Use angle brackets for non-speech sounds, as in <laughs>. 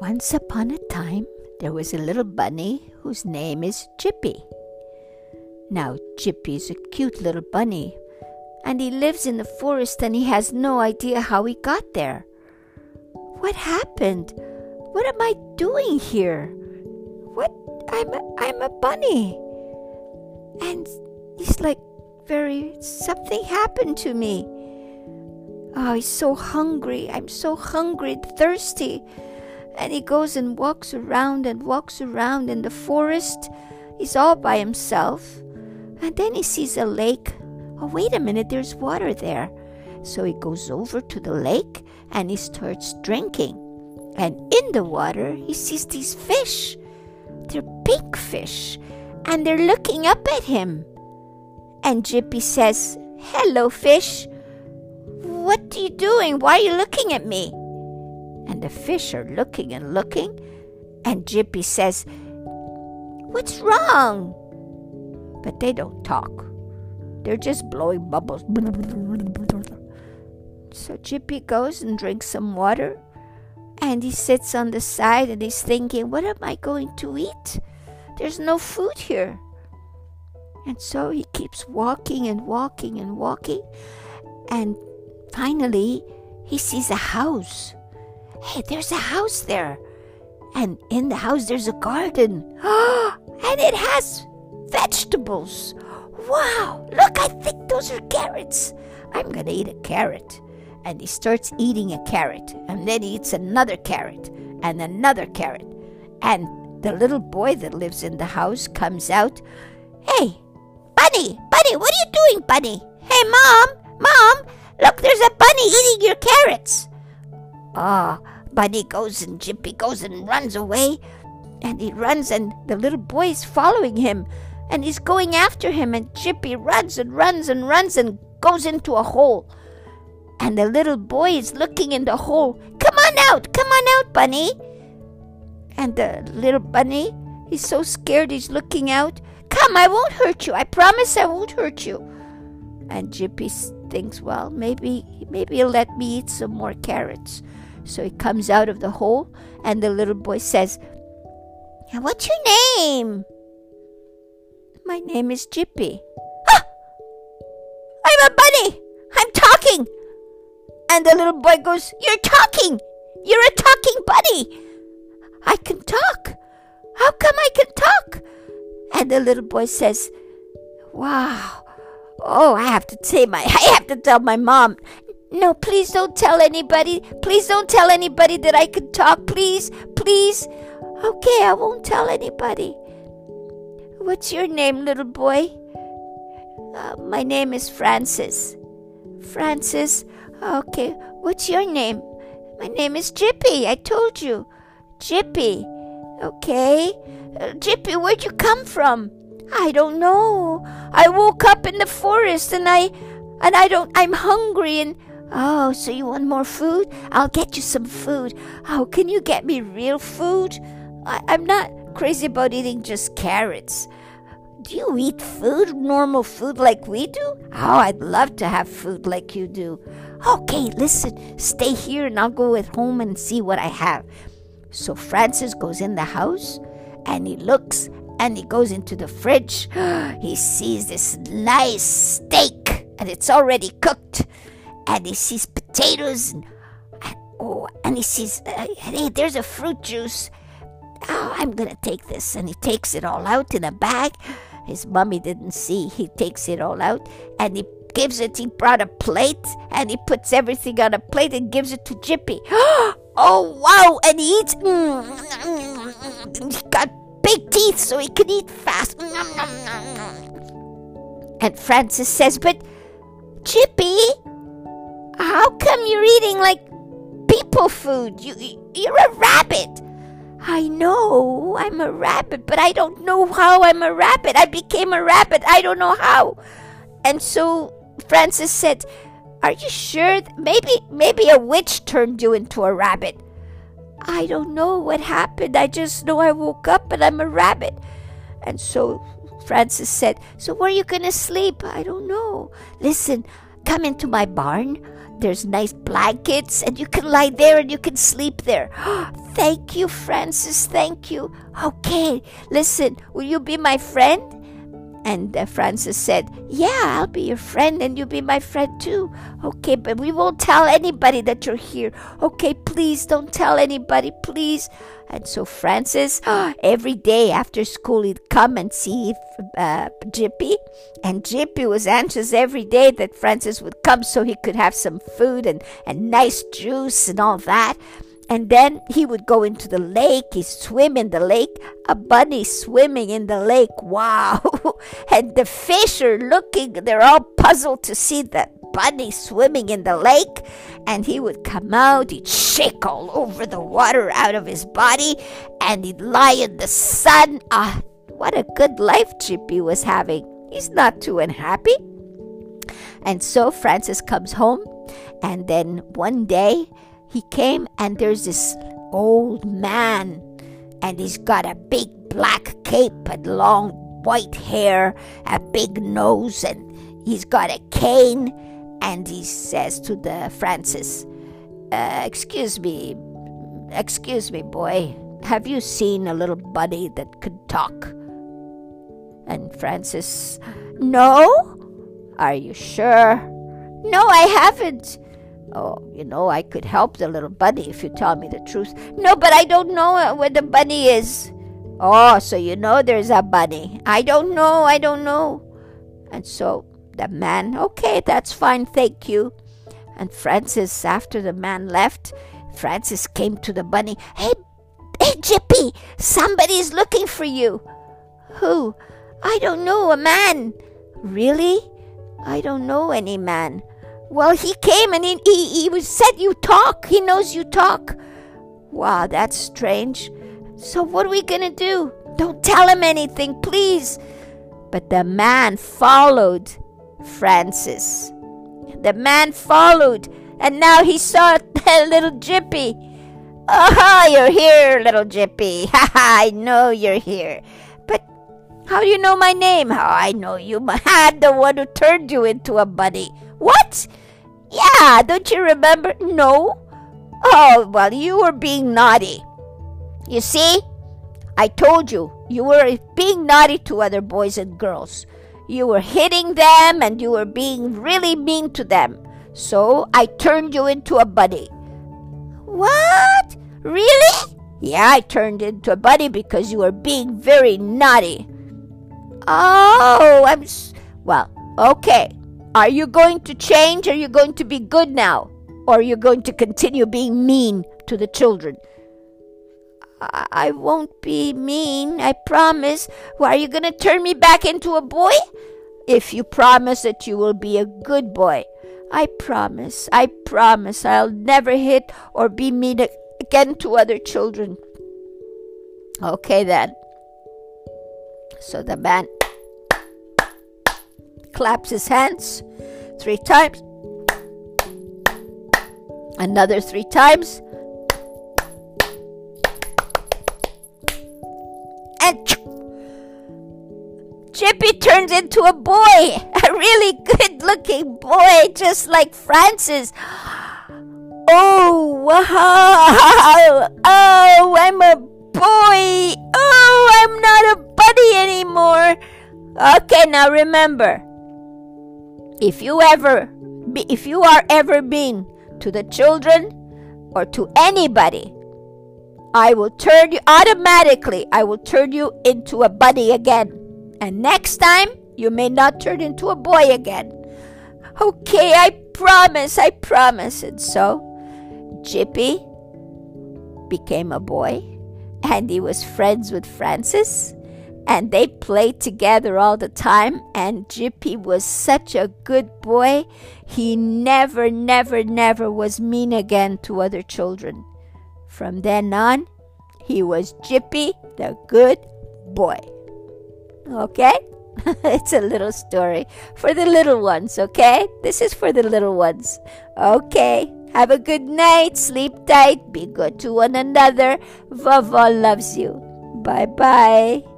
Once upon a time, there was a little bunny whose name is Chippy. Now, Chippy's a cute little bunny, and he lives in the forest and he has no idea how he got there. What happened? What am I doing here? What? I'm a, I'm a bunny. And he's like, very, something happened to me. Oh, he's so hungry. I'm so hungry, thirsty. And he goes and walks around and walks around in the forest. He's all by himself. And then he sees a lake. Oh, wait a minute, there's water there. So he goes over to the lake and he starts drinking. And in the water, he sees these fish. They're big fish. And they're looking up at him. And Jippy says, Hello, fish. What are you doing? Why are you looking at me? And the fish are looking and looking. And Jippy says, What's wrong? But they don't talk. They're just blowing bubbles. So Jippy goes and drinks some water. And he sits on the side and he's thinking, What am I going to eat? There's no food here. And so he keeps walking and walking and walking. And finally, he sees a house. Hey, there's a house there. And in the house, there's a garden. <gasps> and it has vegetables. Wow, look, I think those are carrots. I'm to eat a carrot. And he starts eating a carrot. And then he eats another carrot and another carrot. And the little boy that lives in the house comes out. Hey, Bunny, Bunny, what are you doing, Bunny? Hey, Mom, Mom, look, there's a bunny eating your carrots. Ah, Bunny goes and Chippy goes and runs away. And he runs, and the little boy is following him. And he's going after him, and Chippy runs and runs and runs and goes into a hole. And the little boy is looking in the hole. Come on out, come on out, Bunny. And the little bunny, he's so scared, he's looking out. Come, I won't hurt you. I promise I won't hurt you. And Jippy thinks, well, maybe maybe he'll let me eat some more carrots. So he comes out of the hole, and the little boy says, What's your name? My name is Jippy. Ah! I'm a bunny! I'm talking! And the little boy goes, You're talking! You're a talking bunny! I can talk! How come I can talk? And the little boy says, Wow. Oh, I have to say my I have to tell my mom. No, please don't tell anybody. Please don't tell anybody that I can talk. Please, please. Okay, I won't tell anybody. What's your name, little boy? Uh, my name is Francis. Francis. Okay. What's your name? My name is Jippy. I told you. Jippy. Okay. Uh, Chippy, where'd you come from? I don't know. I woke up in the forest and I and I don't I'm hungry and Oh, so you want more food? I'll get you some food. Oh, can you get me real food? I, I'm not crazy about eating just carrots. Do you eat food, normal food like we do? Oh, I'd love to have food like you do. Okay, listen, stay here and I'll go at home and see what I have. So Francis goes in the house and he looks and he goes into the fridge. he sees this nice steak and it's already cooked. And he sees potatoes and, oh, and he sees, uh, hey, there's a fruit juice. Oh, I'm gonna take this. And he takes it all out in a bag. His mummy didn't see. He takes it all out and he gives it. He brought a plate and he puts everything on a plate and gives it to Chippy. oh wow! And he eats. He got big teeth so he can eat fast. And Francis says, "But Chippy, how come you're eating like people food? You you're a rabbit." I know I'm a rabbit, but I don't know how I'm a rabbit. I became a rabbit. I don't know how. And so Francis said, Are you sure? Maybe maybe a witch turned you into a rabbit. I don't know what happened. I just know I woke up and I'm a rabbit. And so Francis said, So where are you going to sleep? I don't know. Listen, come into my barn. there's nice blankets and you can lie there and you can sleep there. <gasps> thank you, Francis. Thank you. Okay, listen, will you be my friend? And uh, Francis said, Yeah, I'll be your friend and you'll be my friend too. Okay, but we won't tell anybody that you're here. Okay, please don't tell anybody, please. And so Francis, <gasps> every day after school, he'd come and see uh, Jippy. And Jippy was anxious every day that Francis would come so he could have some food and, and nice juice and all that. And then he would go into the lake, he'd swim in the lake, a bunny swimming in the lake. Wow! <laughs> and the fish are looking, they're all puzzled to see that bunny swimming in the lake. And he would come out, he'd shake all over the water out of his body, and he'd lie in the sun. Ah, what a good life Jippy was having. He's not too unhappy. And so Francis comes home, and then one day, he came and there's this old man and he's got a big black cape and long white hair, a big nose, and he's got a cane. And he says to the Francis, uh, "Excuse me, excuse me, boy. Have you seen a little buddy that could talk?" And Francis, "No. Are you sure?" "No, I haven't." Oh, you know, I could help the little bunny if you tell me the truth. No, but I don't know where the bunny is. Oh, so you know there's a bunny. I don't know, I don't know. And so the man, okay, that's fine, thank you. And Francis, after the man left, Francis came to the bunny. Hey, hey, Jippy, somebody's looking for you. Who? I don't know, a man. Really? I don't know any man. Well, he came and he, he, he said you talk. He knows you talk. Wow, that's strange. So, what are we going to do? Don't tell him anything, please. But the man followed Francis. The man followed, and now he saw <laughs> little Jippy. Oh, you're here, little Jippy. <laughs> I know you're here. But how do you know my name? Oh, I know you. <laughs> I'm the one who turned you into a bunny. What? Yeah, don't you remember? No. Oh, well, you were being naughty. You see? I told you, you were being naughty to other boys and girls. You were hitting them and you were being really mean to them. So I turned you into a bunny. What? Really? Yeah, I turned into a bunny because you were being very naughty. Oh, I'm. Well, okay. Are you going to change? Are you going to be good now? Or are you going to continue being mean to the children? I, I won't be mean, I promise. Well, are you going to turn me back into a boy? If you promise that you will be a good boy. I promise, I promise I'll never hit or be mean again to other children. Okay then. So the man claps his hands three times, another three times, and Chippy turns into a boy, a really good looking boy, just like Francis. Oh, wow! Oh, I'm a boy! Oh, I'm not a anymore! Okay, now remember if you ever if you are ever mean to the children or to anybody i will turn you automatically i will turn you into a bunny again. And next time you may not turn into a boy again. Okay i promise i promise. And so jippy became a boy and he was friends with francis and they played together all the time. And Jippy was such a good boy. He never, never, never was mean again to other children. From then on, he was Jippy the good boy. Okay? <laughs> it's a little story for the little ones, okay? This is for the little ones. Okay. Have a good night. Sleep tight. Be good to one another. Vava loves you. Bye bye.